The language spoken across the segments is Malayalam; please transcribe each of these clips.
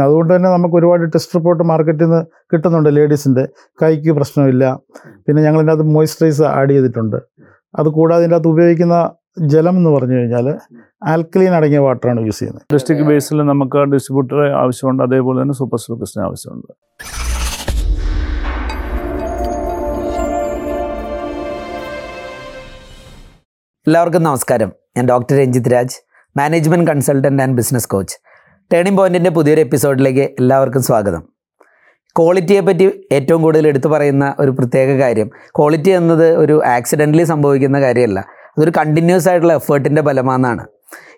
അതുകൊണ്ട് തന്നെ നമുക്ക് ഒരുപാട് ടെസ്റ്റ് റിപ്പോർട്ട് മാർക്കറ്റിൽ നിന്ന് കിട്ടുന്നുണ്ട് ലേഡീസിന്റെ കൈക്ക് പ്രശ്നമില്ല. പിന്നെ ഞങ്ങൾ ഇതിന്റെ അകത്ത് മോയ്സ്ചറൈസ് ആഡ് ചെയ്തിട്ടുണ്ട്. അത് കൂടാതെ ഇതിന്റെ അകത്ത് ഉപയോഗിക്കുന്ന ജലം എന്ന് പറഞ്ഞു കഴിഞ്ഞാൽ ആൽക്കലീൻ അടങ്ങിയ വാട്ടറാണ് യൂസ് ചെയ്യുന്നത്. ഡിസ്ട്രിക്ട് ബേസിൽ നമുക്ക് ഡിസ്ട്രിബ്യൂട്ടറെ ആവശ്യമുണ്ട്. അതേപോലെ തന്നെ സൂപ്പർ സ്റ്റോക്കിസ്റ്റിന് ആവശ്യമുണ്ട്. എല്ലാവർക്കും നമസ്കാരം. ഞാൻ doctor Ranjith Raj management consultant and business coach Turning പോയിന്റിന്റെ പുതിയൊരു എപ്പിസോഡിലേക്ക് എല്ലാവർക്കും സ്വാഗതം. ക്വാളിറ്റിയെ പറ്റി ഏറ്റവും കൂടുതൽ എടുത്തു പറയുന്ന ഒരു പ്രത്യേക കാര്യം ക്വാളിറ്റി എന്നത് ഒരു ആക്സിഡന്റലി സംഭവിക്കുന്ന കാര്യമല്ല. അതൊരു കണ്ടിന്യൂസ് ആയിട്ടുള്ള എഫേർട്ടിന്റെ ഫലമാണെന്നാണ്.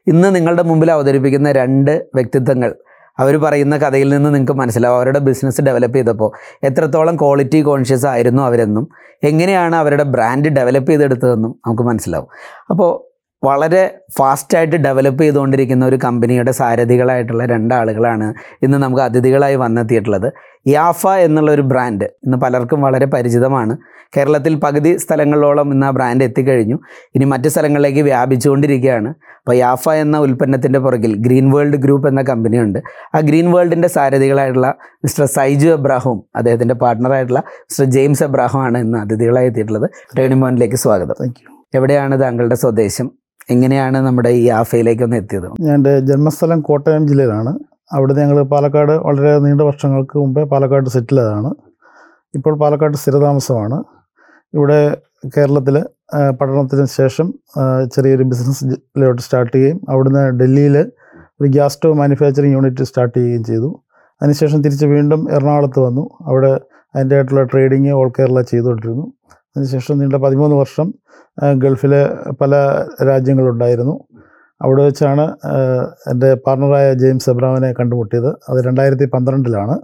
ഇന്ന് നിങ്ങളുടെ മുമ്പിൽ അവതരിപ്പിക്കുന്ന രണ്ട് വ്യക്തിത്വങ്ങൾ അവർ പറയുന്ന കഥയിൽ നിന്ന് നിങ്ങൾക്ക് മനസ്സിലാവും. അവരുടെ ബിസിനസ് ഡെവലപ്പ് ചെയ്തപ്പോൾ എത്രത്തോളം ക്വാളിറ്റി കോൺഷ്യസ് ആയിരുന്നു അവരെന്നും എങ്ങനെയാണ് അവരുടെ ബ്രാൻഡ് ഡെവലപ്പ് ചെയ്തെടുത്തതെന്നും നമുക്ക് മനസ്സിലാവും. അപ്പോൾ വളരെ ഫാസ്റ്റായിട്ട് ഡെവലപ്പ് ചെയ്തുകൊണ്ടിരിക്കുന്ന ഒരു കമ്പനിയുടെ സാരഥികളായിട്ടുള്ള രണ്ടാളുകളാണ് ഇന്ന് നമുക്ക് അതിഥികളായി വന്നെത്തിയിട്ടുള്ളത്. യാഫ എന്നുള്ള ഒരു ബ്രാൻഡ് ഇന്ന് പലർക്കും വളരെ പരിചിതമാണ്. കേരളത്തിൽ പകുതി സ്ഥലങ്ങളോളം ഇന്ന് ആ ബ്രാൻഡ് എത്തിക്കഴിഞ്ഞു. ഇനി മറ്റ് സ്ഥലങ്ങളിലേക്ക് വ്യാപിച്ചുകൊണ്ടിരിക്കുകയാണ്. അപ്പോൾ യാഫ എന്ന ഉൽപ്പന്നത്തിന്റെ പുറകിൽ ഗ്രീൻ വേൾഡ് ഗ്രൂപ്പ് എന്ന കമ്പനിയുണ്ട്. ആ ഗ്രീൻ വേൾഡിന്റെ സാരഥികളായിട്ടുള്ള മിസ്റ്റർ സൈജു എബ്രാഹും അദ്ദേഹത്തിന്റെ പാർട്ട്ണറായിട്ടുള്ള മിസ്റ്റർ ജെയിംസ് എബ്രാഹുമാണ് ഇന്ന് അതിഥികളായി എത്തിയിട്ടുള്ളത്. ട്രേണിംഗ് പോയിന്റിലേക്ക് സ്വാഗതം. താങ്ക് യു എവിടെയാണ് താങ്കളുടെ സ്വദേശം? എങ്ങനെയാണ് നമ്മുടെ ഈ ആഫയിലേക്ക് ഒന്ന് എത്തിയത്? ഞാൻ എന്റെ ജന്മസ്ഥലം കോട്ടയം ജില്ലയിലാണ്. അവിടുന്ന് ഞങ്ങൾ പാലക്കാട് വളരെ നീണ്ട വർഷങ്ങൾക്ക് മുമ്പേ പാലക്കാട് സെറ്റിലതാണ്. ഇപ്പോൾ പാലക്കാട് സ്ഥിരതാമസമാണ്. ഇവിടെ കേരളത്തിൽ പഠനത്തിന് ശേഷം ചെറിയൊരു ബിസിനസ്സിലോട്ട് സ്റ്റാർട്ട് ചെയ്യുകയും അവിടുന്ന് ഡൽഹിയിൽ ഒരു gas stove manufacturing unit start ചെയ്യുകയും ചെയ്തു. അതിനുശേഷം തിരിച്ച് വീണ്ടും എറണാകുളത്ത് വന്നു. അവിടെ അതിന്റെ ആയിട്ടുള്ള ട്രേഡിങ് ഓൾ കേരള ചെയ്തുകൊണ്ടിരുന്നു. അതിനുശേഷം നീണ്ട പതിമൂന്ന് വർഷം ഗൾഫിലെ പല രാജ്യങ്ങളുണ്ടായിരുന്നു. അവിടെ വെച്ചാണ് എന്റെ പാർട്ണറായ ജെയിംസ് എബ്രാമിനെ കണ്ടുമുട്ടിയത്. അത് രണ്ടായിരത്തി പന്ത്രണ്ടിലാണ്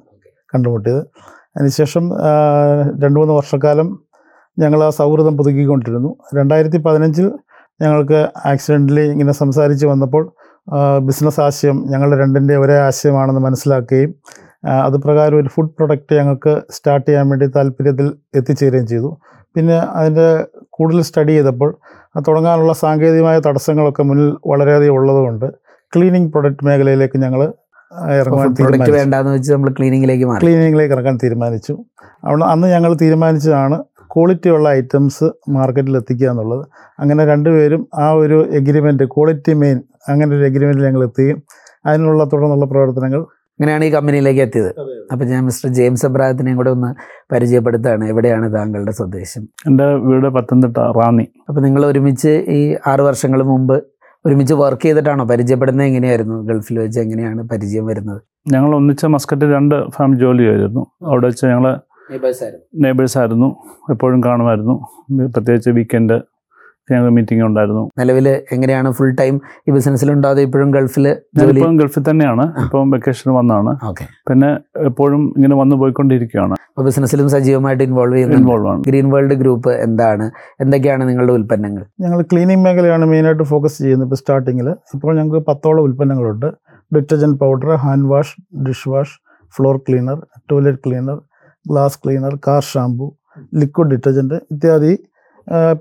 കണ്ടുമുട്ടിയത്. അതിനുശേഷം രണ്ട് മൂന്ന് വർഷക്കാലം ഞങ്ങൾ ആ സൗഹൃദം പുതുക്കിക്കൊണ്ടിരുന്നു. രണ്ടായിരത്തി പതിനഞ്ചിൽ ഞങ്ങൾക്ക് ആക്സിഡന്റലി ഇങ്ങനെ സംസാരിച്ച് വന്നപ്പോൾ ബിസിനസ് ആശയം ഞങ്ങളുടെ രണ്ടിന്റെ ഒരേ ആശയമാണെന്ന് മനസ്സിലാക്കുകയും അതുപ്രകാരം അത് പ്രകാരം ഒരു ഫുഡ് പ്രൊഡക്റ്റ് ഞങ്ങൾക്ക് സ്റ്റാർട്ട് ചെയ്യാൻ വേണ്ടി താല്പര്യത്തിൽ എത്തിച്ചേരുകയും ചെയ്തു. പിന്നെ അതിന്റെ കൂടുതൽ സ്റ്റഡി ചെയ്തപ്പോൾ തുടങ്ങാനുള്ള സാങ്കേതികമായ തടസ്സങ്ങളൊക്കെ മുന്നിൽ വളരെയധികം ഉള്ളതുകൊണ്ട് ക്ലീനിങ് പ്രൊഡക്റ്റ് മേഖലയിലേക്ക് ഞങ്ങൾ ഇറങ്ങാൻ പ്രൊഡക്റ്റ് തീരുമാനിച്ചു. വേണ്ടാന്ന് വെച്ച് നമ്മൾ ക്ലീനിങ്ങിലേക്ക് ഇറങ്ങാൻ തീരുമാനിച്ചു. അവിടെ അന്ന് ഞങ്ങൾ തീരുമാനിച്ചതാണ് ക്വാളിറ്റി ഉള്ള ഐറ്റംസ് മാർക്കറ്റിൽ എത്തിക്കുക എന്നുള്ളത്. അങ്ങനെ രണ്ടുപേരും ആ ഒരു എഗ്രിമെന്റ് ക്വാളിറ്റി മെയിൻ അങ്ങനെ ഒരു എഗ്രിമെന്റിൽ ഞങ്ങൾ എത്തുകയും അതിനുള്ള തുടർന്നുള്ള പ്രവർത്തനങ്ങൾ അങ്ങനെയാണ് ഈ കമ്പനിയിലേക്ക് എത്തിയത്. അപ്പം ഞാൻ മിസ്റ്റർ ജെയിംസ് അബ്രാഹത്തിനെയും കൂടെ ഒന്ന് പരിചയപ്പെടുത്താണ്. എവിടെയാണ് താങ്കളുടെ സ്വദേശം? എന്റെ വീട് പത്തനംതിട്ട റാന്നി. അപ്പം നിങ്ങൾ ഒരുമിച്ച് ഈ ആറ് വർഷങ്ങൾ മുമ്പ് ഒരുമിച്ച് വർക്ക് ചെയ്തിട്ടാണോ? പരിചയപ്പെടുന്നത് എങ്ങനെയായിരുന്നു? ഗൾഫിൽ വെച്ച് എങ്ങനെയാണ് പരിചയം വരുന്നത്? ഞങ്ങൾ ഒന്നിച്ച് മസ്കറ്റ് രണ്ട് ഫാമിലി ജോലി ചെയ്തിരുന്നു. അവിടെ വെച്ച് ഞങ്ങൾ നെയ്ബേഴ്സ് ആയിരുന്നു. എപ്പോഴും കാണുമായിരുന്നു. പ്രത്യേകിച്ച് വീക്കെൻഡ് ഞങ്ങൾ മീറ്റിംഗ് ഉണ്ടായിരുന്നു. നിലവിൽ എങ്ങനെയാണ് ഫുൾ ടൈം ഈ ബിസിനസ്സിൽ ഉണ്ടാകുന്നത് ഇപ്പോഴും ഗൾഫിൽ ഇപ്പോഴും ഗൾഫിൽ തന്നെയാണ്. ഇപ്പം വെക്കേഷൻ വന്നാണ്. ഓക്കെ. പിന്നെ എപ്പോഴും ഇങ്ങനെ വന്നു പോയിക്കൊണ്ടിരിക്കുകയാണ്. അപ്പോൾ ബിസിനസ്സിലും സജീവമായിട്ട് ഇൻവോൾവ് ചെയ്യുന്നുണ്ട്. ഇൻവോൾവ് ആണ്. ഗ്രീൻ വേൾഡ് ഗ്രൂപ്പ് എന്താണ്? എന്തൊക്കെയാണ് നിങ്ങളുടെ ഉൽപ്പന്നങ്ങൾ? ഞങ്ങൾ ക്ലീനിങ് മേഖലയാണ് മെയിനായിട്ട് ഫോക്കസ് ചെയ്യുന്നത് ഇപ്പോൾ സ്റ്റാർട്ടിങ്ങിൽ ഇപ്പോൾ ഞങ്ങൾക്ക് പത്തോളം ഉൽപ്പന്നങ്ങളുണ്ട്. Detergent powder hand wash dish wash floor cleaner toilet cleaner glass cleaner car shampoo liquid detergent ഇത്യാദി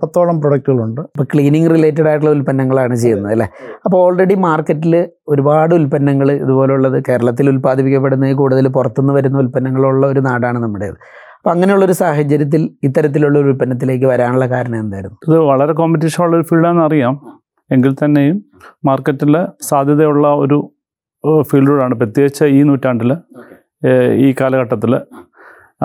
പത്തോളം പ്രൊഡക്റ്റുകളുണ്ട്. ഇപ്പോൾ ക്ലീനിങ് റിലേറ്റഡ് ആയിട്ടുള്ള ഉൽപ്പന്നങ്ങളാണ് ചെയ്യുന്നത് അല്ലേ? അപ്പോൾ ഓൾറെഡി മാർക്കറ്റിൽ ഒരുപാട് ഉൽപ്പന്നങ്ങൾ ഇതുപോലുള്ളത് കേരളത്തിൽ ഉൽപ്പാദിപ്പിക്കപ്പെടുന്ന കൂടുതൽ പുറത്തുനിന്ന് വരുന്ന ഉൽപ്പന്നങ്ങളുള്ള ഒരു നാടാണ് നമ്മുടേത്. അപ്പോൾ അങ്ങനെയുള്ളൊരു സാഹചര്യത്തിൽ ഇത്തരത്തിലുള്ള ഒരു ഉൽപ്പന്നത്തിലേക്ക് വരാനുള്ള കാരണം എന്തായിരുന്നു? ഇത് വളരെ കോമ്പറ്റീഷൻ ഉള്ള ഒരു ഫീൽഡാണെന്ന് അറിയാം. എങ്കിൽ തന്നെയും മാർക്കറ്റിൽ സാധ്യതയുള്ള ഒരു ഫീൽഡാണ് പ്രത്യേകിച്ച് ഈ നൂറ്റാണ്ടിൽ ഈ കാലഘട്ടത്തിൽ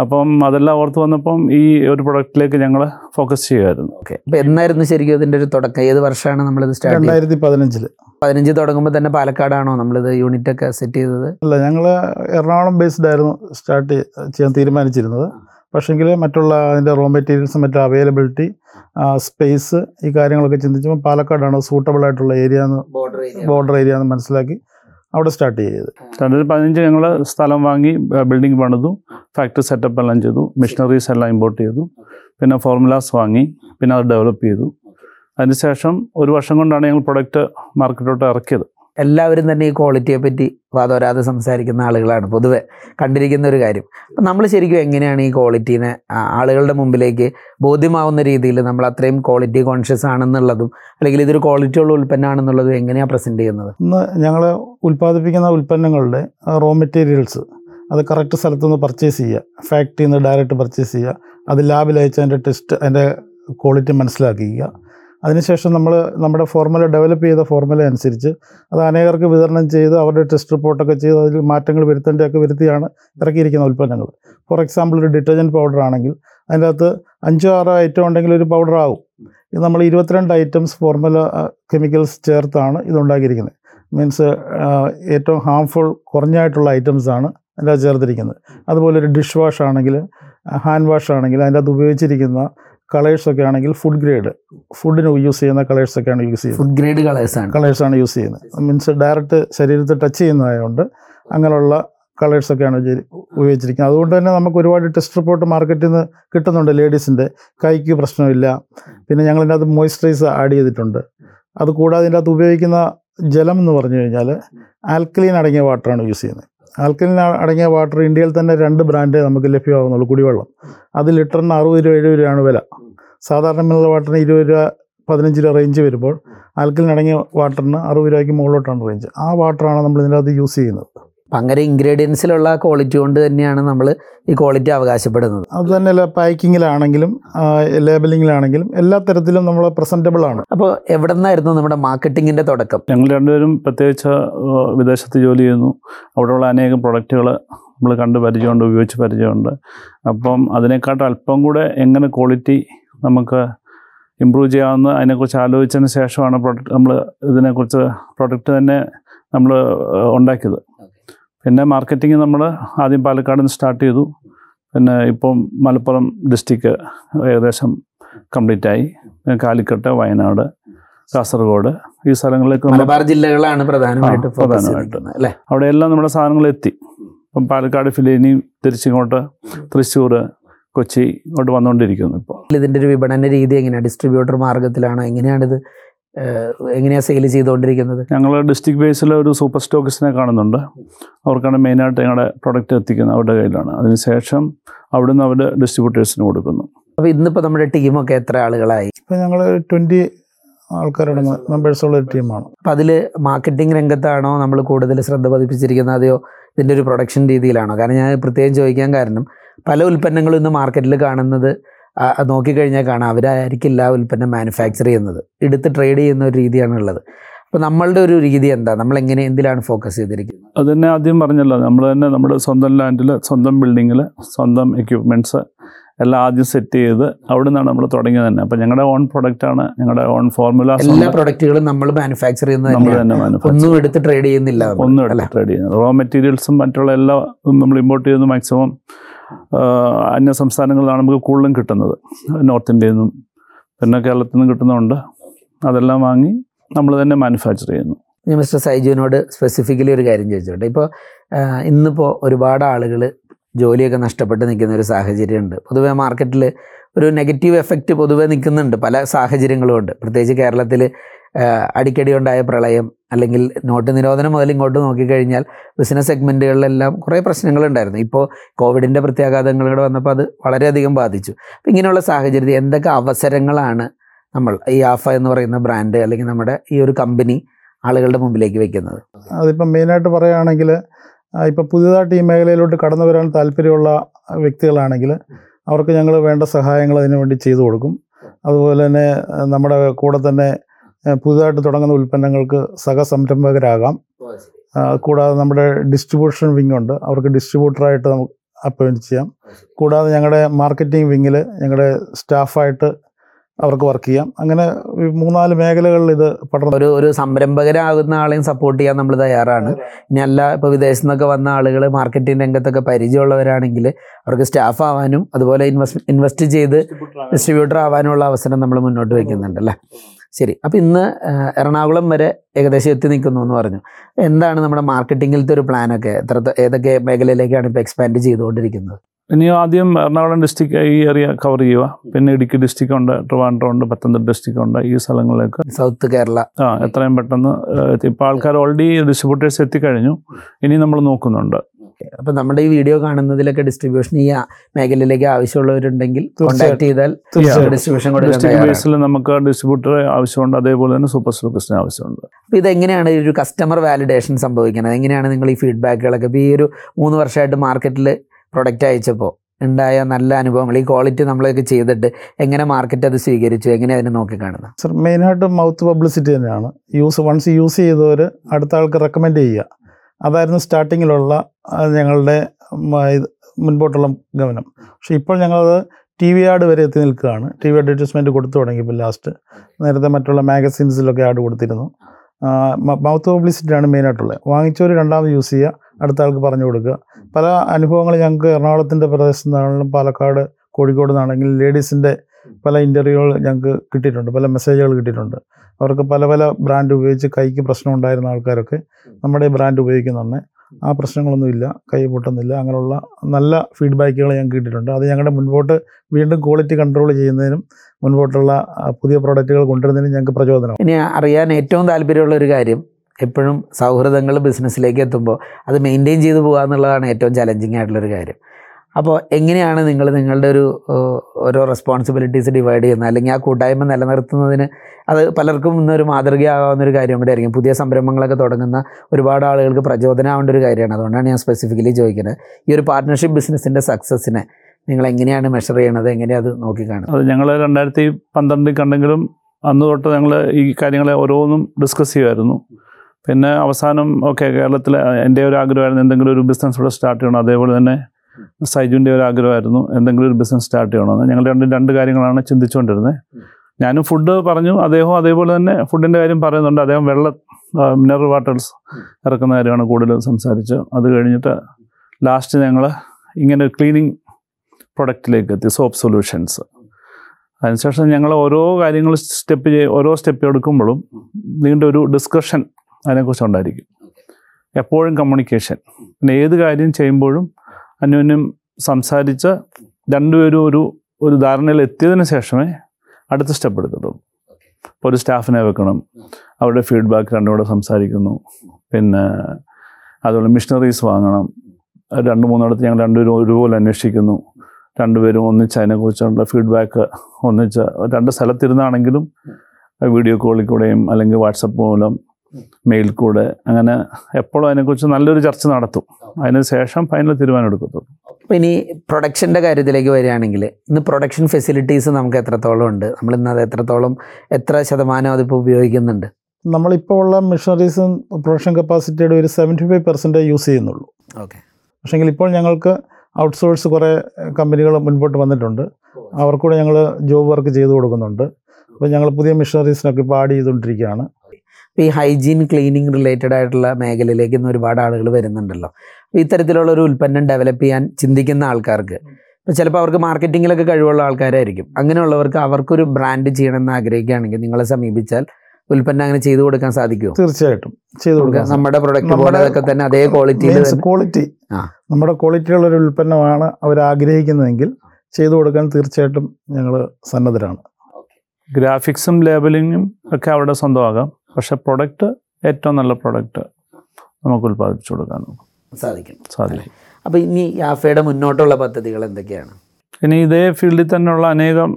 അപ്പം അതെല്ലാം ഓർത്ത് വന്നപ്പം ഈ ഒരു പ്രൊഡക്റ്റിലേക്ക് ഞങ്ങൾ ഫോക്കസ് ചെയ്യുമായിരുന്നു ഓക്കെ അപ്പോൾ എന്നായിരുന്നു ശരിക്കും ഇതിന്റെ ഒരു തുടക്കം? ഏത് വർഷമാണ് ഇത് സ്റ്റാർട്ട് ചെയ്തത്? രണ്ടായിരത്തി പതിനഞ്ചിൽ പതിനഞ്ച് തുടങ്ങുമ്പോൾ തന്നെ പാലക്കാടാണോ നമ്മളിത് യൂണിറ്റ് ഒക്കെ സെറ്റ് ചെയ്തത്? അല്ല ഞങ്ങൾ എറണാകുളം ബേസ്ഡ് ആയിരുന്നു സ്റ്റാർട്ട് ചെയ്യാൻ തീരുമാനിച്ചിരുന്നത്. പക്ഷേങ്കിൽ മറ്റുള്ള അതിന്റെ റോ മെറ്റീരിയൽസും മറ്റു അവൈലബിലിറ്റി സ്പേസ് ഈ കാര്യങ്ങളൊക്കെ ചിന്തിച്ചപ്പോൾ പാലക്കാടാണ് സൂട്ടബിൾ ആയിട്ടുള്ള ഏരിയ എന്ന് ബോർഡർ ബോർഡർ ഏരിയ എന്ന് മനസ്സിലാക്കി അവിടെ സ്റ്റാർട്ട് ചെയ്തത്. രണ്ടായിരത്തി പതിനഞ്ച് ഞങ്ങൾ സ്ഥലം വാങ്ങി ബിൽഡിംഗ് പണിതു. ഫാക്ടറി സെറ്റപ്പ് എല്ലാം ചെയ്തു മെഷീനറീസ് എല്ലാം ഇമ്പോർട്ട് ചെയ്തു പിന്നെ ഫോർമുലാസ് വാങ്ങി പിന്നെ അത് ഡെവലപ്പ് ചെയ്തു. അതിനുശേഷം ഒരു വർഷം കൊണ്ടാണ് ഞങ്ങൾ പ്രൊഡക്റ്റ് മാർക്കറ്റിലോട്ട് ഇറക്കിയത്. എല്ലാവരും തന്നെ ഈ ക്വാളിറ്റിയെ പറ്റി വാദോരാതെ സംസാരിക്കുന്ന ആളുകളാണ് പൊതുവെ കണ്ടിരിക്കുന്ന ഒരു കാര്യം. അപ്പം നമ്മൾ ശരിക്കും എങ്ങനെയാണ് ഈ ക്വാളിറ്റീനെ ആളുകളുടെ മുമ്പിലേക്ക് ബോധ്യമാവുന്ന രീതിയിൽ നമ്മൾ അത്രയും ക്വാളിറ്റി കോൺഷ്യസ് ആണെന്നുള്ളതും അല്ലെങ്കിൽ ഇതൊരു ക്വാളിറ്റി ഉള്ള ഉൽപ്പന്നമാണെന്നുള്ളതും എങ്ങനെയാണ് പ്രസന്റ് ചെയ്യുന്നത്? ഇന്ന് ഞങ്ങൾ ഉൽപ്പാദിപ്പിക്കുന്ന ഉൽപ്പന്നങ്ങളുടെ റോ മെറ്റീരിയൽസ് അത് കറക്റ്റ് സ്ഥലത്തുനിന്ന് പർച്ചേസ് ചെയ്യുക. ഫാക്ടറിയിൽ നിന്ന് ഡയറക്റ്റ് പർച്ചേസ് ചെയ്യുക. അത് ലാബിൽ അയച്ച് അതിന്റെ ടെസ്റ്റ് അതിന്റെ ക്വാളിറ്റി മനസ്സിലാക്കുക അതിനുശേഷം നമ്മൾ നമ്മുടെ ഫോർമുല ഡെവലപ്പ് ചെയ്ത ഫോർമുല അനുസരിച്ച് അത് അനേകർക്ക് വിതരണം ചെയ്ത് അവരുടെ ടെസ്റ്റ് റിപ്പോർട്ടൊക്കെ ചെയ്ത് അതിൽ മാറ്റങ്ങൾ വരുത്തേണ്ടതൊക്കെ വരുത്തിയാണ് ഇറക്കിയിരിക്കുന്ന ഉൽപ്പന്നങ്ങൾ. ഫോർ എക്സാമ്പിൾ ഒരു ഡിറ്റർജന്റ് പൗഡർ ആണെങ്കിൽ അതിന്റെ അകത്ത് അഞ്ചോ ആറോ ഐറ്റം ഉണ്ടെങ്കിൽ ഒരു പൗഡർ ആവും. ഇത് നമ്മൾ ഇരുപത്തിരണ്ട് ഐറ്റംസ് ഫോർമുല കെമിക്കൽസ് ചേർത്താണ് ഇതുണ്ടാക്കിയിരിക്കുന്നത് മീൻസ് ഏറ്റവും ഹാംഫുൾ കുറഞ്ഞായിട്ടുള്ള ഐറ്റംസാണ് അതിന്റെ ചേർത്തിരിക്കുന്നത്. അതുപോലെ ഒരു ഡിഷ് വാഷ് ആണെങ്കിൽ ഹാൻഡ് വാഷ് ആണെങ്കിൽ അതിന്റെ അത് ഉപയോഗിച്ചിരിക്കുന്ന കളേഴ്സൊക്കെ ആണെങ്കിൽ ഫുഡ് ഗ്രേഡ് ഫുഡിന് യൂസ് ചെയ്യുന്ന കളേഴ്സൊക്കെയാണ് യൂസ് ചെയ്യുന്നത്. ഫുഡ് ഗ്രേഡ് കളേഴ്സാണ് കളേഴ്സാണ് യൂസ് ചെയ്യുന്നത്. മീൻസ് ഡയറക്റ്റ് ശരീരത്തിൽ ടച്ച് ചെയ്യുന്നതായതുകൊണ്ട് അങ്ങനെയുള്ള കളേഴ്സൊക്കെയാണ് ഉപയോഗിച്ചിരിക്കുന്നത്. അതുകൊണ്ട് തന്നെ നമുക്ക് ഒരുപാട് ടെസ്റ്റ് റിപ്പോർട്ട് മാർക്കറ്റിൽ നിന്ന് കിട്ടുന്നുണ്ട് ലേഡീസിന്റെ കൈക്ക് പ്രശ്നമില്ല. പിന്നെ ഞങ്ങൾ ഇതിന്റെ അകത്ത് മോയ്സ്ചറൈസർ ആഡ് ചെയ്തിട്ടുണ്ട്. അത് കൂടാതെ ഇതിന്റെ അകത്ത് ഉപയോഗിക്കുന്ന ജലം എന്ന് പറഞ്ഞു കഴിഞ്ഞാൽ ആൽക്കലീൻ അടങ്ങിയ വാട്ടറാണ് യൂസ് ചെയ്യുന്നത്. ആൽക്കലീൻ അടങ്ങിയ വാട്ടർ ഇന്ത്യയിൽ തന്നെ രണ്ട് ബ്രാൻഡേ നമുക്ക് ലഭ്യമാകുന്നുള്ളൂ കുടിവെള്ളം. അത് ലിറ്ററിന് അറുപത് രൂപ എഴുപത് രൂപയാണ് വില. സാധാരണ മിനറൽ വാട്ടറിന് ഇരുപത് രൂപ പതിനഞ്ച് രൂപ റേഞ്ച് വരുമ്പോൾ ആൽക്കലിൻ അടങ്ങിയ വാട്ടറിന് അറുപത് രൂപയ്ക്ക് മുകളിലോട്ടാണ് റേഞ്ച് ആ വാട്ടറാണ് നമ്മൾ ഇതിനകത്ത് യൂസ് ചെയ്യുന്നത്. അപ്പം അങ്ങനെ ഇൻഗ്രീഡിയൻസിലുള്ള ക്വാളിറ്റി കൊണ്ട് തന്നെയാണ് നമ്മൾ ഈ ക്വാളിറ്റി അവകാശപ്പെടുന്നത്. അത് തന്നെയല്ല പാക്കിങ്ങിലാണെങ്കിലും ലേബലിങ്ങിലാണെങ്കിലും എല്ലാ തരത്തിലും നമ്മൾ പ്രസന്റബിൾ ആണ് അപ്പോൾ എവിടെ നിന്നായിരുന്നു നമ്മുടെ മാർക്കറ്റിങ്ങിന്റെ തുടക്കം? ഞങ്ങൾ രണ്ടുപേരും പ്രത്യേകിച്ച് വിദേശത്ത് ജോലി ചെയ്യുന്നു. അവിടെയുള്ള അനേകം പ്രൊഡക്റ്റുകൾ നമ്മൾ കണ്ട് പരിചയമുണ്ട് ഉപയോഗിച്ച് പരിചയമുണ്ട്. അപ്പം അതിനെക്കാട്ടും അല്പം കൂടെ എങ്ങനെ ക്വാളിറ്റി നമുക്ക് ഇമ്പ്രൂവ് ചെയ്യാമെന്ന് അതിനെക്കുറിച്ച് ആലോചിച്ചതിന് ശേഷമാണ് പ്രൊഡക്റ്റ് നമ്മൾ ഇതിനെക്കുറിച്ച് പ്രൊഡക്റ്റ് തന്നെ നമ്മൾ ഉണ്ടാക്കിയത്. പിന്നെ മാർക്കറ്റിംഗ് നമ്മൾ ആദ്യം പാലക്കാട് നിന്ന് സ്റ്റാർട്ട് ചെയ്തു. പിന്നെ ഇപ്പം മലപ്പുറം ഡിസ്ട്രിക്റ്റ് ഏകദേശം കംപ്ലീറ്റ് ആയി. കാലിക്കട്ട് വയനാട് കാസർഗോഡ് ഈ സ്ഥലങ്ങളിലേക്ക് മലബാർ ജില്ലകളാണ് പ്രധാനമായിട്ട് പ്രധാനമായിട്ട്. അല്ലേ? അവിടെയെല്ലാം നമ്മുടെ സാധനങ്ങൾ എത്തി. ഇപ്പം പാലക്കാട് ഫിലേനി തിരിച്ചിങ്ങോട്ട് തൃശ്ശൂർ കൊച്ചി ഇങ്ങോട്ട് വന്നുകൊണ്ടിരിക്കുന്നു ഇപ്പോൾ ഇതിന്റെ ഒരു വിപണന രീതി എങ്ങനെയാണ് ഡിസ്ട്രിബ്യൂട്ടർ മാർഗത്തിലാണോ? എങ്ങനെയാണിത് എങ്ങനെയാണ് സെയിൽ ചെയ്തുകൊണ്ടിരിക്കുന്നത്? ഞങ്ങൾ ഡിസ്ട്രിക്ട് ബേസിൽ ഒരു സൂപ്പർ സ്റ്റോക്കിസ്റ്റിനെ കാണുന്നുണ്ട്. അവർക്കാണ് മെയിനായിട്ട് ഞങ്ങളുടെ പ്രൊഡക്റ്റ് എത്തിക്കുന്നത് അവരുടെ കയ്യിലാണ്. അതിനുശേഷം അവിടുന്ന് അവർ ഡിസ്ട്രിബ്യൂട്ടേഴ്സിന് കൊടുക്കുന്നു. അപ്പോൾ ഇന്നിപ്പോൾ നമ്മുടെ ടീമൊക്കെ എത്ര ആളുകളായി? ഇപ്പോൾ ഞങ്ങൾ ട്വന്റി ആൾക്കാരുടെ മെമ്പേഴ്സുള്ള ഒരു ടീമാണ് അപ്പം അതിൽ മാർക്കറ്റിംഗ് രംഗത്താണോ നമ്മൾ കൂടുതൽ ശ്രദ്ധ പതിപ്പിച്ചിരിക്കുന്നത്? അതെയോ ഇതിന്റെ ഒരു പ്രൊഡക്ഷൻ രീതിയിലാണോ? കാരണം ഞാൻ പ്രത്യേകം ചോദിക്കാൻ കാരണം പല ഉൽപ്പന്നങ്ങളും ഇന്ന് മാർക്കറ്റിൽ കാണുന്നത് നോക്കിക്കഴിഞ്ഞാൽ കാണാം. അവരായിരിക്കില്ല ഉൽപ്പന്നം മാനുഫാക്ചർ ചെയ്യുന്നത്. എടുത്ത് ട്രേഡ് ചെയ്യുന്ന ഒരു രീതിയാണ് ഉള്ളത് അപ്പോൾ നമ്മളുടെ ഒരു രീതി എന്താ? നമ്മൾ എങ്ങനെ എന്തിലാണ് ഫോക്കസ് ചെയ്തിരിക്കുന്നത്? അത് തന്നെ ആദ്യം പറഞ്ഞല്ലോ. നമ്മൾ തന്നെ നമ്മുടെ സ്വന്തം ലാൻഡിൽ സ്വന്തം ബിൽഡിങ്ങിൽ സ്വന്തം എക്യുപ്മെന്റ്സ് എല്ലാം ആദ്യം സെറ്റ് ചെയ്ത് അവിടെ നിന്നാണ് നമ്മൾ തുടങ്ങിയത് തന്നെ. അപ്പം ഞങ്ങളുടെ ഓൺ പ്രൊഡക്റ്റ് ആണ് ഞങ്ങളുടെ ഓൺ ഫോർമുല എല്ലാ പ്രൊഡക്റ്റുകളും നമ്മൾ മാനുഫാക്ചർ ചെയ്യുന്നത് നമ്മൾ തന്നെ ഒന്നും എടുത്ത് ട്രേഡ് ചെയ്യുന്നില്ല ഒന്നും? എടുത്ത് ട്രേഡ് ചെയ്യുന്നത് റോ മെറ്റീരിയൽസും മറ്റുള്ള എല്ലാ നമ്മൾ ഇമ്പോർട്ട് ചെയ്യുന്നത് മാക്സിമം അന്യ സംസ്ഥാനങ്ങളിലാണ് നമുക്ക് കൂടുതലും കിട്ടുന്നത്. നോർത്ത് ഇന്ത്യയിൽ നിന്നും പിന്നെ കേരളത്തിൽ നിന്നും കിട്ടുന്നുണ്ട് അതെല്ലാം വാങ്ങി നമ്മൾ തന്നെ മാനുഫാക്ചർ ചെയ്യുന്നു. ഞാൻ മിസ്റ്റർ സൈജുവിനോട് സ്പെസിഫിക്കലി ഒരു കാര്യം ചോദിച്ചോട്ടെ. ഇപ്പോൾ ഇന്നിപ്പോൾ ഒരുപാട് ആളുകൾ ജോലിയൊക്കെ നഷ്ടപ്പെട്ട് നിൽക്കുന്ന ഒരു സാഹചര്യമുണ്ട്. പൊതുവെ മാർക്കറ്റിൽ ഒരു നെഗറ്റീവ് എഫക്റ്റ് പൊതുവെ നിൽക്കുന്നുണ്ട്. പല സാഹചര്യങ്ങളും ഉണ്ട്. പ്രത്യേകിച്ച് കേരളത്തിൽ അടിക്കടി ഉണ്ടായ പ്രളയം അല്ലെങ്കിൽ നോട്ട് നിരോധനം മുതൽ ഇങ്ങോട്ട് നോക്കിക്കഴിഞ്ഞാൽ ബിസിനസ് സെഗ്മെന്റുകളിലെല്ലാം കുറേ പ്രശ്നങ്ങളുണ്ടായിരുന്നു. ഇപ്പോൾ കോവിഡിന്റെ പ്രത്യാഘാതങ്ങളൂടെ വന്നപ്പോൾ അത് വളരെയധികം ബാധിച്ചു. അപ്പം ഇങ്ങനെയുള്ള സാഹചര്യത്തിൽ എന്തൊക്കെ അവസരങ്ങളാണ് നമ്മൾ ഈ ആഫ എന്ന് പറയുന്ന ബ്രാൻഡ് അല്ലെങ്കിൽ നമ്മുടെ ഈ ഒരു കമ്പനി ആളുകളുടെ മുമ്പിലേക്ക് വെക്കുന്നത്? അതിപ്പം മെയിനായിട്ട് പറയുകയാണെങ്കിൽ ഇപ്പോൾ പുതിയതായിട്ട് ഈ മേഖലയിലോട്ട് കടന്നു വരാൻ താല്പര്യമുള്ള വ്യക്തികളാണെങ്കിൽ അവർക്ക് ഞങ്ങൾ വേണ്ട സഹായങ്ങൾ അതിനുവേണ്ടി ചെയ്തു കൊടുക്കും. അതുപോലെ തന്നെ നമ്മുടെ കൂടെ തന്നെ പുതുതായിട്ട് തുടങ്ങുന്ന ഉൽപ്പന്നങ്ങൾക്ക് സഹസംരംഭകരാകാം. കൂടാതെ നമ്മുടെ ഡിസ്ട്രിബ്യൂഷൻ വിങ് ഉണ്ട്. അവർക്ക് ഡിസ്ട്രിബ്യൂട്ടറായിട്ട് നമുക്ക് അപ്പോയിന്റ് ചെയ്യാം. കൂടാതെ ഞങ്ങളുടെ മാർക്കറ്റിംഗ് വിങ്ങിൽ ഞങ്ങളുടെ സ്റ്റാഫായിട്ട് അവർക്ക് വർക്ക് ചെയ്യാം. അങ്ങനെ മൂന്നാൽ മേഖലകളിൽ ഇത് പഠനം ഒരു ഒരു സംരംഭകരാകുന്ന ആളെയും സപ്പോർട്ട് ചെയ്യാൻ നമ്മൾ തയ്യാറാണ്. ഇനി അല്ല ഇപ്പോൾ വിദേശത്തു നിന്നൊക്കെ വന്ന ആളുകൾ മാർക്കറ്റിംഗ് രംഗത്തൊക്കെ പരിചയമുള്ളവരാണെങ്കിൽ അവർക്ക് സ്റ്റാഫ് ആവാനും അതുപോലെ ഇൻവെസ്റ്റ് ഇൻവെസ്റ്റ് ചെയ്ത് ഡിസ്ട്രിബ്യൂട്ടർ ആവാനുള്ള അവസരം നമ്മൾ മുന്നോട്ട് വയ്ക്കുന്നുണ്ട് അല്ലേ? ശരി. അപ്പോൾ ഇന്ന് എറണാകുളം വരെ ഏകദേശം എത്തി നിൽക്കുന്നു എന്ന് പറഞ്ഞു. എന്താണ് നമ്മുടെ മാർക്കറ്റിങ്ങിലത്തെ ഒരു പ്ലാനൊക്കെ? എത്ര ഏതൊക്കെ മേഖലയിലേക്കാണ് ഇപ്പോൾ എക്സ്പാൻഡ് ചെയ്തുകൊണ്ടിരിക്കുന്നത്? ഇനി ആദ്യം എറണാകുളം ഡിസ്ട്രിക്ട് ഈ ഏരിയ കവർ ചെയ്യുക. പിന്നെ ഇടുക്കി ഡിസ്ട്രിക്റ്റ് ഉണ്ട് ട്രിവാൻഡ്രം ഉണ്ട് പത്തനംതിട്ട ഡിസ്ട്രിക്റ്റ് ഉണ്ട് ഈ സ്ഥലങ്ങളിലേക്ക്. സൗത്ത് കേരള. ആ എത്രയും പെട്ടെന്ന് ഇപ്പോൾ ആൾക്കാർ ഓൾറെഡി ഡിസ്ട്രിബ്യൂട്ടേഴ്സ് എത്തിക്കഴിഞ്ഞു. ഇനി നമ്മൾ നോക്കുന്നുണ്ട്. അപ്പൊ നമ്മുടെ ഈ വീഡിയോ കാണുന്നതിലൊക്കെ ഡിസ്ട്രിബ്യൂഷൻ ഈ മേഖലയിലേക്ക് ആവശ്യമുള്ളവരുണ്ടെങ്കിൽ കോൺടാക്ട് ചെയ്താൽ. ഡിസ്ട്രിബ്യൂഷൻ. ബേസിൽ നമുക്ക് ഡിസ്ട്രിബ്യൂട്ടറെ ആവശ്യമുണ്ട് അതേപോലെ തന്നെ സൂപ്പർ സൂപ്പർസിന് ആവശ്യമുണ്ട്. അപ്പോൾ ഇതെങ്ങനെയാണ് ഒരു കസ്റ്റമർ വാലിഡേഷൻ സംഭവിക്കുന്നത്? എങ്ങനെയാണ് നിങ്ങൾ ഈ ഫീഡ്ബാക്കുകളൊക്കെ ഇപ്പോൾ ഈ ഒരു മൂന്ന് വർഷമായിട്ട് മാർക്കറ്റിൽ പ്രൊഡക്റ്റ് അയച്ചപ്പോൾ ഉണ്ടായ നല്ല അനുഭവങ്ങൾ ഈ ക്വാളിറ്റി നമ്മളൊക്കെ ചെയ്തിട്ട് എങ്ങനെ മാർക്കറ്റ് അത് സ്വീകരിച്ചു? എങ്ങനെ അതിനെ നോക്കിക്കാണുന്നത്? സർ മെയിനായിട്ട് മൗത്ത് പബ്ലിസിറ്റി തന്നെയാണ്. യൂസ് വൺസ് യൂസ് ചെയ്തവർ അടുത്ത ആൾക്ക് റെക്കമെൻഡ് ചെയ്യുക. അതായിരുന്നു സ്റ്റാർട്ടിങ്ങിലുള്ള ഞങ്ങളുടെ മുൻപോട്ടുള്ള ഗമനം. പക്ഷേ ഇപ്പോൾ ഞങ്ങളത് ടി വി ആഡ് വരെ എത്തി നിൽക്കുകയാണ്. ടി വി അഡ്വർടൈസ്മെന്റ് കൊടുത്തു തുടങ്ങിയപ്പോൾ ലാസ്റ്റ് നേരത്തെ മറ്റുള്ള മാഗസീൻസിലൊക്കെ ആഡ് കൊടുത്തിരുന്നു. മൗത്ത് പബ്ലിസിറ്റിയാണ് മെയിനായിട്ടുള്ളത് വാങ്ങിച്ചവർ രണ്ടാമത് യൂസ് ചെയ്യുക അടുത്ത ആൾക്ക് പറഞ്ഞു കൊടുക്കുക. പല അനുഭവങ്ങൾ ഞങ്ങൾക്ക് എറണാകുളത്തിന്റെ പ്രദേശത്തു നിന്നാണെങ്കിലും പാലക്കാട് കോഴിക്കോട് നിന്നാണെങ്കിൽ ലേഡീസിന്റെ പല ഇന്റർവ്യൂകൾ ഞങ്ങൾക്ക് കിട്ടിയിട്ടുണ്ട് പല മെസ്സേജുകൾ കിട്ടിയിട്ടുണ്ട്. അവർക്ക് പല പല ബ്രാൻഡ് ഉപയോഗിച്ച് കൈക്ക് പ്രശ്നം ഉണ്ടായിരുന്ന ആൾക്കാരൊക്കെ നമ്മുടെ ബ്രാൻഡ് ഉപയോഗിക്കുന്നുണ്ട് ആ പ്രശ്നങ്ങളൊന്നുമില്ല കൈ പൊട്ടുന്നില്ല അങ്ങനെയുള്ള നല്ല ഫീഡ്ബാക്കുകൾ ഞങ്ങൾക്ക് കിട്ടിയിട്ടുണ്ട്. അത് ഞങ്ങളുടെ മുൻപോട്ട് വീണ്ടും ക്വാളിറ്റി കൺട്രോൾ ചെയ്യുന്നതിനും മുൻപോട്ടുള്ള പുതിയ പ്രോഡക്റ്റുകൾ കൊണ്ടുവരുന്നതിനും ഞങ്ങൾക്ക് പ്രചോദനം ഇനി അറിയാൻ ഏറ്റവും താല്പര്യമുള്ള ഒരു കാര്യം എപ്പോഴും സൗഹൃദങ്ങൾ ബിസിനസ്സിലേക്ക് എത്തുമ്പോൾ അത് മെയിന്റെയിൻ ചെയ്തു പോകുക എന്നുള്ളതാണ് ഏറ്റവും ചലഞ്ചിങ് ആയിട്ടുള്ളൊരു കാര്യം. അപ്പോൾ എങ്ങനെയാണ് നിങ്ങൾ നിങ്ങളുടെ ഒരു ഓരോ റെസ്പോൺസിബിലിറ്റീസ് ഡിവൈഡ് ചെയ്യുന്നത്? അല്ലെങ്കിൽ ആ കൂട്ടായ്മ നിലനിർത്തുന്നതിന് അത് പലർക്കും ഇന്നൊരു മാതൃകയാകാവുന്ന ഒരു കാര്യം കൂടെ ആയിരിക്കും. പുതിയ സംരംഭങ്ങളൊക്കെ തുടങ്ങുന്ന ഒരുപാട് ആളുകൾക്ക് പ്രചോദനമാവേണ്ട ഒരു കാര്യമാണ്. അതുകൊണ്ടാണ് ഞാൻ സ്പെസിഫിക്കലി ചോദിക്കുന്നത്. ഈ ഒരു പാർട്ട്ണർഷിപ്പ് ബിസിനസ്സിന്റെ സക്സസ്സിനെ നിങ്ങൾ എങ്ങനെയാണ് മെഷർ ചെയ്യണത്? എങ്ങനെയാണ് അത് നോക്കിക്കാണുന്നത്? അത് ഞങ്ങൾ രണ്ടായിരത്തി പന്ത്രണ്ടിൽ കണ്ടെങ്കിലും അന്ന് തൊട്ട് ഞങ്ങൾ ഈ കാര്യങ്ങളെ ഓരോന്നും ഡിസ്കസ് ചെയ്യുമായിരുന്നു. പിന്നെ അവസാനം ഓക്കെ കേരളത്തിൽ എന്റെ ഒരു ആഗ്രഹമായിരുന്നു എന്തെങ്കിലും ഒരു ബിസിനസ് ഇവിടെ സ്റ്റാർട്ട് ചെയ്യണം. അതേപോലെ തന്നെ സൈജുവിന്റെ ഒരു ആഗ്രഹമായിരുന്നു. എന്തെങ്കിലും ഒരു ബിസിനസ് സ്റ്റാർട്ട് ചെയ്യണമെന്ന്. ഞങ്ങൾ രണ്ട് രണ്ട് കാര്യങ്ങളാണ് ചിന്തിച്ചുകൊണ്ടിരുന്നത്. ഞാനും ഫുഡ് പറഞ്ഞു. അദ്ദേഹവും അതേപോലെ തന്നെ ഫുഡിന്റെ കാര്യം പറയുന്നുണ്ട്. അദ്ദേഹം വെള്ള മിനറൽ വാട്ടേഴ്സ് ഇറക്കുന്ന കാര്യമാണ് കൂടുതൽ സംസാരിച്ച്. അത് കഴിഞ്ഞിട്ട് ലാസ്റ്റ് ഞങ്ങൾ ഇങ്ങനെ ക്ലീനിങ് പ്രൊഡക്റ്റിലേക്ക് എത്തി. സോപ്പ് സൊല്യൂഷൻസ് അതിനുശേഷം ഞങ്ങൾ ഓരോ കാര്യങ്ങൾ സ്റ്റെപ്പ് ചെയ്ത് ഓരോ സ്റ്റെപ്പ് എടുക്കുമ്പോഴും നീണ്ട ഒരു ഡിസ്കഷൻ അതിനെക്കുറിച്ച് ഉണ്ടായിരിക്കും. എപ്പോഴും കമ്മ്യൂണിക്കേഷൻ പിന്നെ ഏത് കാര്യം ചെയ്യുമ്പോഴും അന്യോന്യം സംസാരിച്ച് രണ്ടുപേരും ഒരു ഒരു ധാരണയിൽ എത്തിയതിന് ശേഷമേ അടുത്ത സ്റ്റെപ്പ് എടുക്കത്തുള്ളൂ. ഇപ്പോൾ ഒരു സ്റ്റാഫിനെ വെക്കണം. അവരുടെ ഫീഡ്ബാക്ക് രണ്ടുകൂടെ സംസാരിക്കുന്നു. പിന്നെ അതുപോലെ മിഷണറീസ് വാങ്ങണം. രണ്ട് മൂന്നിടത്ത് ഞങ്ങൾ രണ്ടുപേരും ഒരുപോലെ അന്വേഷിക്കുന്നു. രണ്ടുപേരും ഒന്നിച്ച് അതിനെക്കുറിച്ചുള്ള ഫീഡ്ബാക്ക് ഒന്നിച്ച് രണ്ട് സ്ഥലത്തിരുന്നാണെങ്കിലും വീഡിയോ കോളിൽ കൂടെയും അല്ലെങ്കിൽ വാട്സപ്പ് മൂലം മെയിൽ കൂടെ അങ്ങനെ എപ്പോഴും അതിനെക്കുറിച്ച് നല്ലൊരു ചർച്ച നടത്തും. അതിന് ശേഷം ഫൈനൽ തീരുമാനം എടുക്കത്തുള്ളൂ. അപ്പോൾ ഇനി പ്രൊഡക്ഷന്റെ കാര്യത്തിലേക്ക് വരികയാണെങ്കിൽ ഇന്ന് പ്രൊഡക്ഷൻ ഫെസിലിറ്റീസ് നമുക്ക് എത്രത്തോളം ഉണ്ട്? നമ്മൾ ഇന്ന് അത് എത്രത്തോളം എത്ര ശതമാനം അതിപ്പോൾ ഉപയോഗിക്കുന്നുണ്ട്? നമ്മളിപ്പോൾ ഉള്ള മെഷീനറീസും പ്രൊഡക്ഷൻ കപ്പാസിറ്റിയുടെ ഒരു സെവന്റി ഫൈവ് പെർസെന്റേ യൂസ് ചെയ്യുന്നുള്ളൂ. ഓക്കെ പക്ഷേങ്കിൽ ഇപ്പോൾ ഞങ്ങൾക്ക് ഔട്ട്സോഴ്സ് കുറേ കമ്പനികൾ മുൻപോട്ട് വന്നിട്ടുണ്ട്. അവർക്കൂടെ ഞങ്ങൾ ജോബ് വർക്ക് ചെയ്തു കൊടുക്കുന്നുണ്ട്. അപ്പോൾ ഞങ്ങൾ പുതിയ മെഷീനറീസിനൊക്കെ ഇപ്പോൾ ആഡ് ചെയ്തുകൊണ്ടിരിക്കുകയാണ്. ഇപ്പോൾ ഈ ഹൈജീൻ ക്ലീനിങ് റിലേറ്റഡ് ആയിട്ടുള്ള മേഖലയിലേക്ക് ഇന്ന് ഒരുപാട് ആളുകൾ വരുന്നുണ്ടല്ലോ. അപ്പോൾ ഇത്തരത്തിലുള്ള ഒരു ഉൽപ്പന്നം ഡെവലപ്പ് ചെയ്യാൻ ചിന്തിക്കുന്ന ആൾക്കാർക്ക് ഇപ്പോൾ ചിലപ്പോൾ അവർക്ക് മാർക്കറ്റിങ്ങിലൊക്കെ കഴിവുള്ള ആൾക്കാരായിരിക്കും. അങ്ങനെയുള്ളവർക്ക് അവർക്കൊരു ബ്രാൻഡ് ചെയ്യണമെന്ന് ആഗ്രഹിക്കുകയാണെങ്കിൽ നിങ്ങളെ സമീപിച്ചാൽ ഉൽപ്പന്നം അങ്ങനെ ചെയ്തു കൊടുക്കാൻ സാധിക്കുമോ തീർച്ചയായിട്ടും. ചെയ്തു കൊടുക്കാം നമ്മുടെ പ്രൊഡക്റ്റ് പോലെ അതൊക്കെ തന്നെ അതേ ക്വാളിറ്റിയിൽ ക്വാളിറ്റി നമ്മുടെ നമ്മുടെ ക്വാളിറ്റിയുള്ള ഒരു ഉൽപ്പന്നമാണ് അവർ ആഗ്രഹിക്കുന്നതെങ്കിൽ ചെയ്തു കൊടുക്കാൻ തീർച്ചയായിട്ടും ഞങ്ങൾ സന്നദ്ധരാണ്. ഗ്രാഫിക്സും ലേബലിങ്ങും ഒക്കെ അവരുടെ സ്വന്തമാകാം. പക്ഷെ പ്രൊഡക്റ്റ് ഏറ്റവും നല്ല പ്രൊഡക്റ്റ് നമുക്ക് ഉൽപ്പാദിപ്പിച്ചു കൊടുക്കാൻ സാധിക്കും. സാധിക്കും. അപ്പോൾ ഇനി യാഫയുടെ മുന്നോട്ടുള്ള പദ്ധതികൾ എന്തൊക്കെയാണ്? ഇനി ഇതേ ഫീൽഡിൽ തന്നെയുള്ള അനേകം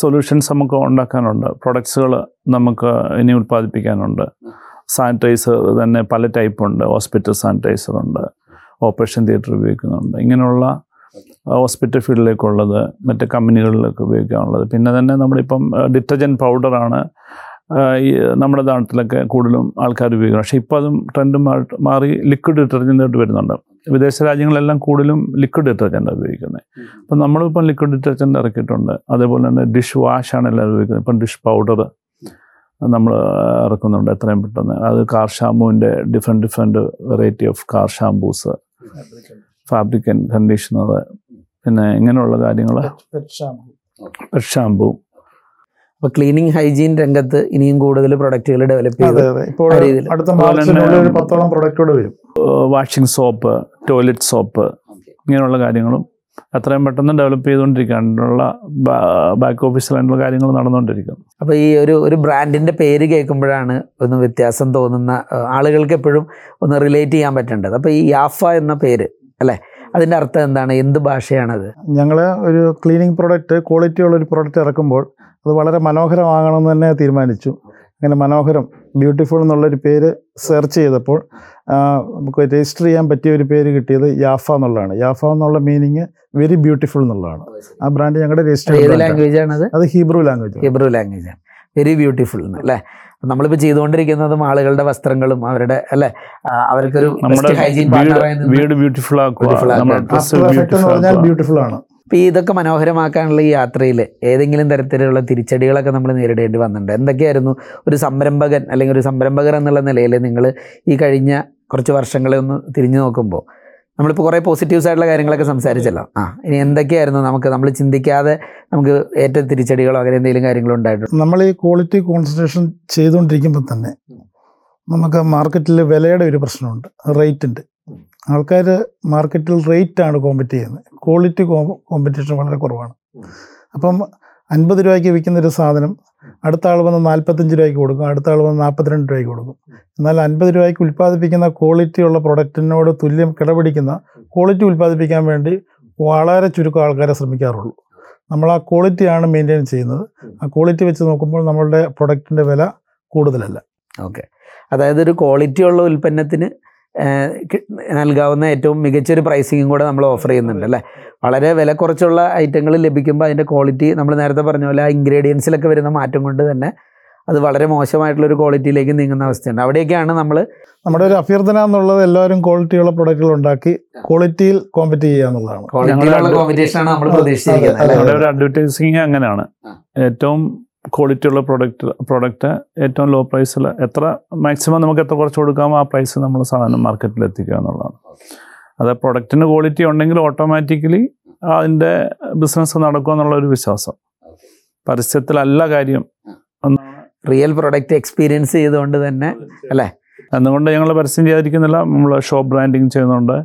സൊല്യൂഷൻസ് നമുക്ക് ഉണ്ടാക്കാനുണ്ട്. പ്രൊഡക്ട്സുകൾ നമുക്ക് ഇനി ഉൽപ്പാദിപ്പിക്കാനുണ്ട്. സാനിറ്റൈസർ തന്നെ പല ടൈപ്പ് ഉണ്ട്. ഹോസ്പിറ്റൽ സാനിറ്റൈസർ ഉണ്ട്. ഓപ്പറേഷൻ തിയേറ്റർ ഉപയോഗിക്കുന്നുണ്ട്. ഇങ്ങനെയുള്ള ഹോസ്പിറ്റൽ ഫീൽഡിലേക്കുള്ളത് മറ്റ് കമ്പനികളിലേക്ക് ഉപയോഗിക്കാനുള്ളത്. പിന്നെ തന്നെ നമ്മളിപ്പം ഡിറ്റർജന്റ് പൗഡറാണ് ഈ നമ്മുടെ നാട്ടിലൊക്കെ കൂടുതലും ആൾക്കാർ ഉപയോഗിക്കുന്നത് പക്ഷേ ഇപ്പോൾ അതും ട്രെൻഡ് മാറി ലിക്വിഡ് ഡിറ്റർജന്റായിട്ട് വരുന്നുണ്ട്. വിദേശ രാജ്യങ്ങളെല്ലാം കൂടുതലും ലിക്വിഡ് ഡിറ്റർജന്റാണ് ഉപയോഗിക്കുന്നത് അപ്പം നമ്മളിപ്പം ലിക്വിഡ് ഡിറ്റർജന്റ് ഇറക്കിയിട്ടുണ്ട്. അതേപോലെ തന്നെ ഡിഷ് വാഷാണ് എല്ലാവരും ഉപയോഗിക്കുന്നത്. ഇപ്പം ഡിഷ് പൗഡർ നമ്മൾ ഇറക്കുന്നുണ്ട് എത്രയും പെട്ടെന്ന്. അത് car ഷാമ്പുവിന്റെ different different variety of car shampoos fabric and conditioner പിന്നെ ഇങ്ങനെയുള്ള കാര്യങ്ങൾ പെറ്റ് ഷാമ്പു അപ്പോൾ ക്ലീനിങ് ഹൈജീൻ രംഗത്ത് ഇനിയും കൂടുതൽ പ്രൊഡക്റ്റുകൾ ഡെവലപ്പ് ചെയ്ത് അതെ ഇപ്പോൾ അടുത്ത ഒരു പത്തോളം പ്രൊഡക്റ്റുകൾ വരും. വാഷിംഗ് സോപ്പ് ടോയ്ലറ്റ് സോപ്പ് ഇങ്ങനെയുള്ള കാര്യങ്ങളും എത്രയും പെട്ടെന്ന് ഡെവലപ്പ് ചെയ്തുകൊണ്ടിരിക്കാനുള്ള ബാക്ക് ഓഫീസ് ഓഫീസിലായിട്ടുള്ള കാര്യങ്ങൾ നടന്നുകൊണ്ടിരിക്കും. അപ്പോൾ ഈ ഒരു ഒരു ബ്രാൻഡിന്റെ പേര് കേൾക്കുമ്പോഴാണ് ഒന്ന് വ്യത്യാസം തോന്നുന്ന ആളുകൾക്ക് എപ്പോഴും ഒന്ന് റിലേറ്റ് ചെയ്യാൻ പറ്റേണ്ടത്. അപ്പോൾ ഈ യാഫ എന്ന പേര് അല്ലേ? അതിന്റെ അർത്ഥം എന്താണ്? എന്ത് ഭാഷയാണത്? ഞങ്ങൾ ഒരു ക്ലീനിങ് പ്രോഡക്റ്റ് ക്വാളിറ്റി ഉള്ള ഒരു പ്രോഡക്റ്റ് ഇറക്കുമ്പോൾ അത് വളരെ മനോഹരമാകണമെന്ന് തന്നെ തീരുമാനിച്ചു. അങ്ങനെ മനോഹരം ബ്യൂട്ടിഫുൾ എന്നുള്ളൊരു പേര് സെർച്ച് ചെയ്തപ്പോൾ നമുക്ക് രജിസ്റ്റർ ചെയ്യാൻ പറ്റിയ ഒരു പേര് കിട്ടിയത് യാഫ എന്നുള്ളതാണ്. യാഫ എന്നുള്ള മീനിങ് വെരി ബ്യൂട്ടിഫുൾ എന്നുള്ളതാണ്. ആ ബ്രാൻഡ് ഞങ്ങളുടെ രജിസ്റ്റർ ലാംഗ്വേജ് ആണ്. അത് ഹീബ്രു ലാംഗ്വേജ് ഹീബ്രു ലാംഗ്വേജ് ആണ്. വെരി ബ്യൂട്ടിഫുൾ അല്ലേ? നമ്മളിപ്പോൾ ചെയ്തുകൊണ്ടിരിക്കുന്നതും ആളുകളുടെ വസ്ത്രങ്ങളും അവരുടെ അല്ലെ? അവർക്കൊരു ഹൈജീൻ വീട് ബ്യൂട്ടിഫുൾ ആക്കുക. നമ്മുടെ ഡ്രസ്സ് ആഫ്റ്റർ എന്ന് ബ്യൂട്ടിഫുൾ പറഞ്ഞാൽ ബ്യൂട്ടിഫുൾ ആണ്. ഇപ്പൊ ഇതൊക്കെ മനോഹരമാക്കാനുള്ള ഈ യാത്രയിൽ ഏതെങ്കിലും തരത്തിലുള്ള തിരിച്ചടികളൊക്കെ നമ്മൾ നേരിടേണ്ടി വന്നിട്ടുണ്ട്. എന്തൊക്കെയായിരുന്നു ഒരു സംരംഭകൻ അല്ലെങ്കിൽ ഒരു സംരംഭകർ എന്നുള്ള നിലയിൽ നിങ്ങൾ ഈ കഴിഞ്ഞ കുറച്ച് വർഷങ്ങളെ ഒന്ന് തിരിഞ്ഞു നോക്കുമ്പോൾ നമ്മളിപ്പോൾ കുറേ പോസിറ്റീവ്സ് ആയിട്ടുള്ള കാര്യങ്ങളൊക്കെ സംസാരിച്ചല്ലോ. ആ. ഇനി എന്തൊക്കെയായിരുന്നു നമുക്ക് നമ്മൾ ചിന്തിക്കാതെ നമുക്ക് ഏറ്റവും തിരിച്ചടികളോ അങ്ങനെ എന്തെങ്കിലും കാര്യങ്ങളോ ഉണ്ടായിട്ടുണ്ട്? നമ്മൾ ഈ ക്വാളിറ്റി കോൺസെൻട്രേഷൻ ചെയ്തുകൊണ്ടിരിക്കുമ്പോൾ തന്നെ നമുക്ക് മാർക്കറ്റിൽ വിലയുടെ ഒരു പ്രശ്നമുണ്ട്. റേറ്റിന്റെ ആൾക്കാർ മാർക്കറ്റിൽ റേറ്റാണ് കോമ്പറ്റ് ചെയ്യുന്നത്. ക്വാളിറ്റി കോമ്പറ്റീഷൻ വളരെ കുറവാണ്. അപ്പം അൻപത് രൂപയ്ക്ക് വിൽക്കുന്ന ഒരു സാധനം അടുത്ത ആൾ വന്ന് നാൽപ്പത്തഞ്ച് രൂപയ്ക്ക് കൊടുക്കും അടുത്ത ആൾ വന്ന് നാൽപ്പത്തിരണ്ട് രൂപയ്ക്ക് കൊടുക്കും. എന്നാൽ അൻപത് രൂപയ്ക്ക് ഉൽപ്പാദിപ്പിക്കുന്ന ക്വാളിറ്റിയുള്ള പ്രൊഡക്റ്റിനോട് തുല്യം കിടപിടിക്കുന്ന ക്വാളിറ്റി ഉൽപ്പാദിപ്പിക്കാൻ വേണ്ടി വളരെ ചുരുക്കം ആൾക്കാരെ ശ്രമിക്കാറുള്ളൂ. നമ്മൾ ആ ക്വാളിറ്റിയാണ് മെയിന്റെയിൻ ചെയ്യുന്നത്. ആ ക്വാളിറ്റി വെച്ച് നോക്കുമ്പോൾ നമ്മളുടെ പ്രൊഡക്റ്റിന്റെ വില കൂടുതലല്ല. ഓക്കെ അതായത് ഒരു ക്വാളിറ്റിയുള്ള ഉൽപ്പന്നത്തിന് നൽകാവുന്ന ഏറ്റവും മികച്ചൊരു പ്രൈസിങ്ങും കൂടെ നമ്മൾ ഓഫർ ചെയ്യുന്നുണ്ട് അല്ലേ? വളരെ വില കുറച്ചുള്ള ഐറ്റങ്ങൾ ലഭിക്കുമ്പോൾ അതിന്റെ ക്വാളിറ്റി നമ്മൾ നേരത്തെ പറഞ്ഞ പോലെ ആ ഇൻഗ്രീഡിയൻസിലൊക്കെ വരുന്ന മാറ്റം കൊണ്ട് തന്നെ അത് വളരെ മോശമായിട്ടുള്ള ഒരു ക്വാളിറ്റിയിലേക്ക് നീങ്ങുന്ന അവസ്ഥയുണ്ട്. അവിടെയൊക്കെയാണ് നമ്മൾ നമ്മുടെ ഒരു അഭ്യർത്ഥന എന്നുള്ളത് എല്ലാവരും ക്വാളിറ്റിയുള്ള പ്രൊഡക്റ്റുകൾ ഉണ്ടാക്കി ക്വാളിറ്റിയിൽ കോമ്പറ്റ് ചെയ്യുക എന്നുള്ളതാണ്. ക്വാളിറ്റിയിലുള്ള നമ്മൾ പ്രതീക്ഷിച്ചിരിക്കുന്നത് അഡ്വർടൈസിങ് അങ്ങനെയാണ്. ഏറ്റവും ക്വാളിറ്റി ഉള്ള പ്രൊഡക്റ്റ് പ്രൊഡക്റ്റ് ഏറ്റവും ലോ പ്രൈസിൽ എത്ര മാക്സിമം നമുക്ക് എത്ര കുറച്ച് കൊടുക്കാമോ ആ പ്രൈസ് നമ്മൾ സാധനം മാർക്കറ്റിൽ എത്തിക്കുക എന്നുള്ളതാണ്. അത് പ്രൊഡക്റ്റിന് ക്വാളിറ്റി ഉണ്ടെങ്കിൽ ഓട്ടോമാറ്റിക്കലി അതിന്റെ ബിസിനസ് നടക്കും എന്നുള്ള ഒരു വിശ്വാസം. പരസ്യത്തിലല്ല കാര്യം. റിയൽ പ്രൊഡക്റ്റ് എക്സ്പീരിയൻസ് ചെയ്തുകൊണ്ട് തന്നെ അല്ലേ? അതുകൊണ്ട് ഞങ്ങൾ പരസ്യം ചെയ്യാതിരിക്കുന്നില്ല. നമ്മൾ ഷോപ്പ് ബ്രാൻഡിങ് ചെയ്യുന്നുണ്ട്.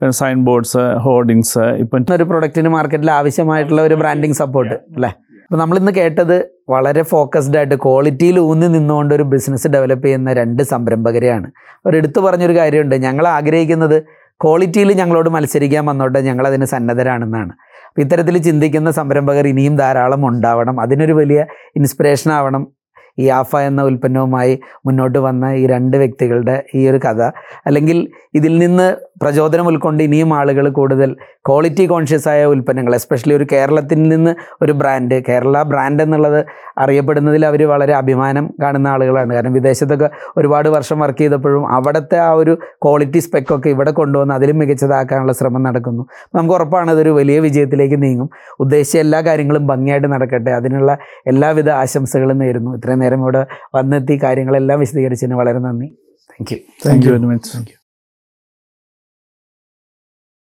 പിന്നെ സൈൻ ബോർഡ്സ് ഹോർഡിങ്സ് ഇപ്പം ഒരു പ്രൊഡക്റ്റിന് മാർക്കറ്റിൽ ആവശ്യമായിട്ടുള്ള ഒരു ബ്രാൻഡിങ് സപ്പോർട്ട് അല്ലേ? അപ്പോൾ നമ്മളിന്ന് കേട്ടത് വളരെ ഫോക്കസ്ഡ് ആയിട്ട് ക്വാളിറ്റിയിൽ ഊന്നി നിന്നുകൊണ്ട് ഒരു ബിസിനസ് ഡെവലപ്പ് ചെയ്യുന്ന രണ്ട് സംരംഭകരെയാണ്. അവർ എടുത്തു പറഞ്ഞൊരു കാര്യമുണ്ട്. ഞങ്ങൾ ആഗ്രഹിക്കുന്നത് ക്വാളിറ്റിയിൽ ഞങ്ങളോട് മത്സരിക്കാൻ വന്നോട്ടെ ഞങ്ങളതിന് സന്നദ്ധരാണെന്നാണ്. അപ്പോൾ ഇത്തരത്തിൽ ചിന്തിക്കുന്ന സംരംഭകർ ഇനിയും ധാരാളം ഉണ്ടാവണം. അതിനൊരു വലിയ ഇൻസ്പിറേഷൻ ആവണം. ഈ ആഫ എന്ന ഉൽപ്പന്നവുമായി മുന്നോട്ട് വന്ന ഈ രണ്ട് വ്യക്തികളുടെ ഈ ഒരു കഥ. അല്ലെങ്കിൽ ഇതിൽ നിന്ന് പ്രചോദനം ഉൾക്കൊണ്ട് ഇനിയും ആളുകൾ കൂടുതൽ ക്വാളിറ്റി കോൺഷ്യസ് ആയ ഉൽപ്പന്നങ്ങൾ എസ്പെഷ്യലി ഒരു കേരളത്തിൽ നിന്ന് ഒരു ബ്രാൻഡ് കേരള ബ്രാൻഡ് എന്നുള്ളത് അറിയപ്പെടുന്നതിൽ അവർ വളരെ അഭിമാനം കാണുന്ന ആളുകളാണ്. കാരണം വിദേശത്തൊക്കെ ഒരുപാട് വർഷം വർക്ക് ചെയ്തപ്പോഴും അവിടുത്തെ ആ ഒരു ക്വാളിറ്റി സ്പെക്കൊക്കെ ഇവിടെ കൊണ്ടുവന്ന് അതിലും മികച്ചതാക്കാനുള്ള ശ്രമം നടക്കുന്നു. നമുക്ക് ഉറപ്പാണ് അതൊരു വലിയ വിജയത്തിലേക്ക് നീങ്ങും. ഉദ്ദേശിച്ച എല്ലാ കാര്യങ്ങളും ഭംഗിയായിട്ട് നടക്കട്ടെ. അതിനുള്ള എല്ലാവിധ ആശംസകളും നേരുന്നു. ഇത്രയും നേരം ഇവിടെ വന്നെത്തി കാര്യങ്ങളെല്ലാം വിശദീകരിച്ചതിന് വളരെ നന്ദി. Thank you thank you very much thank you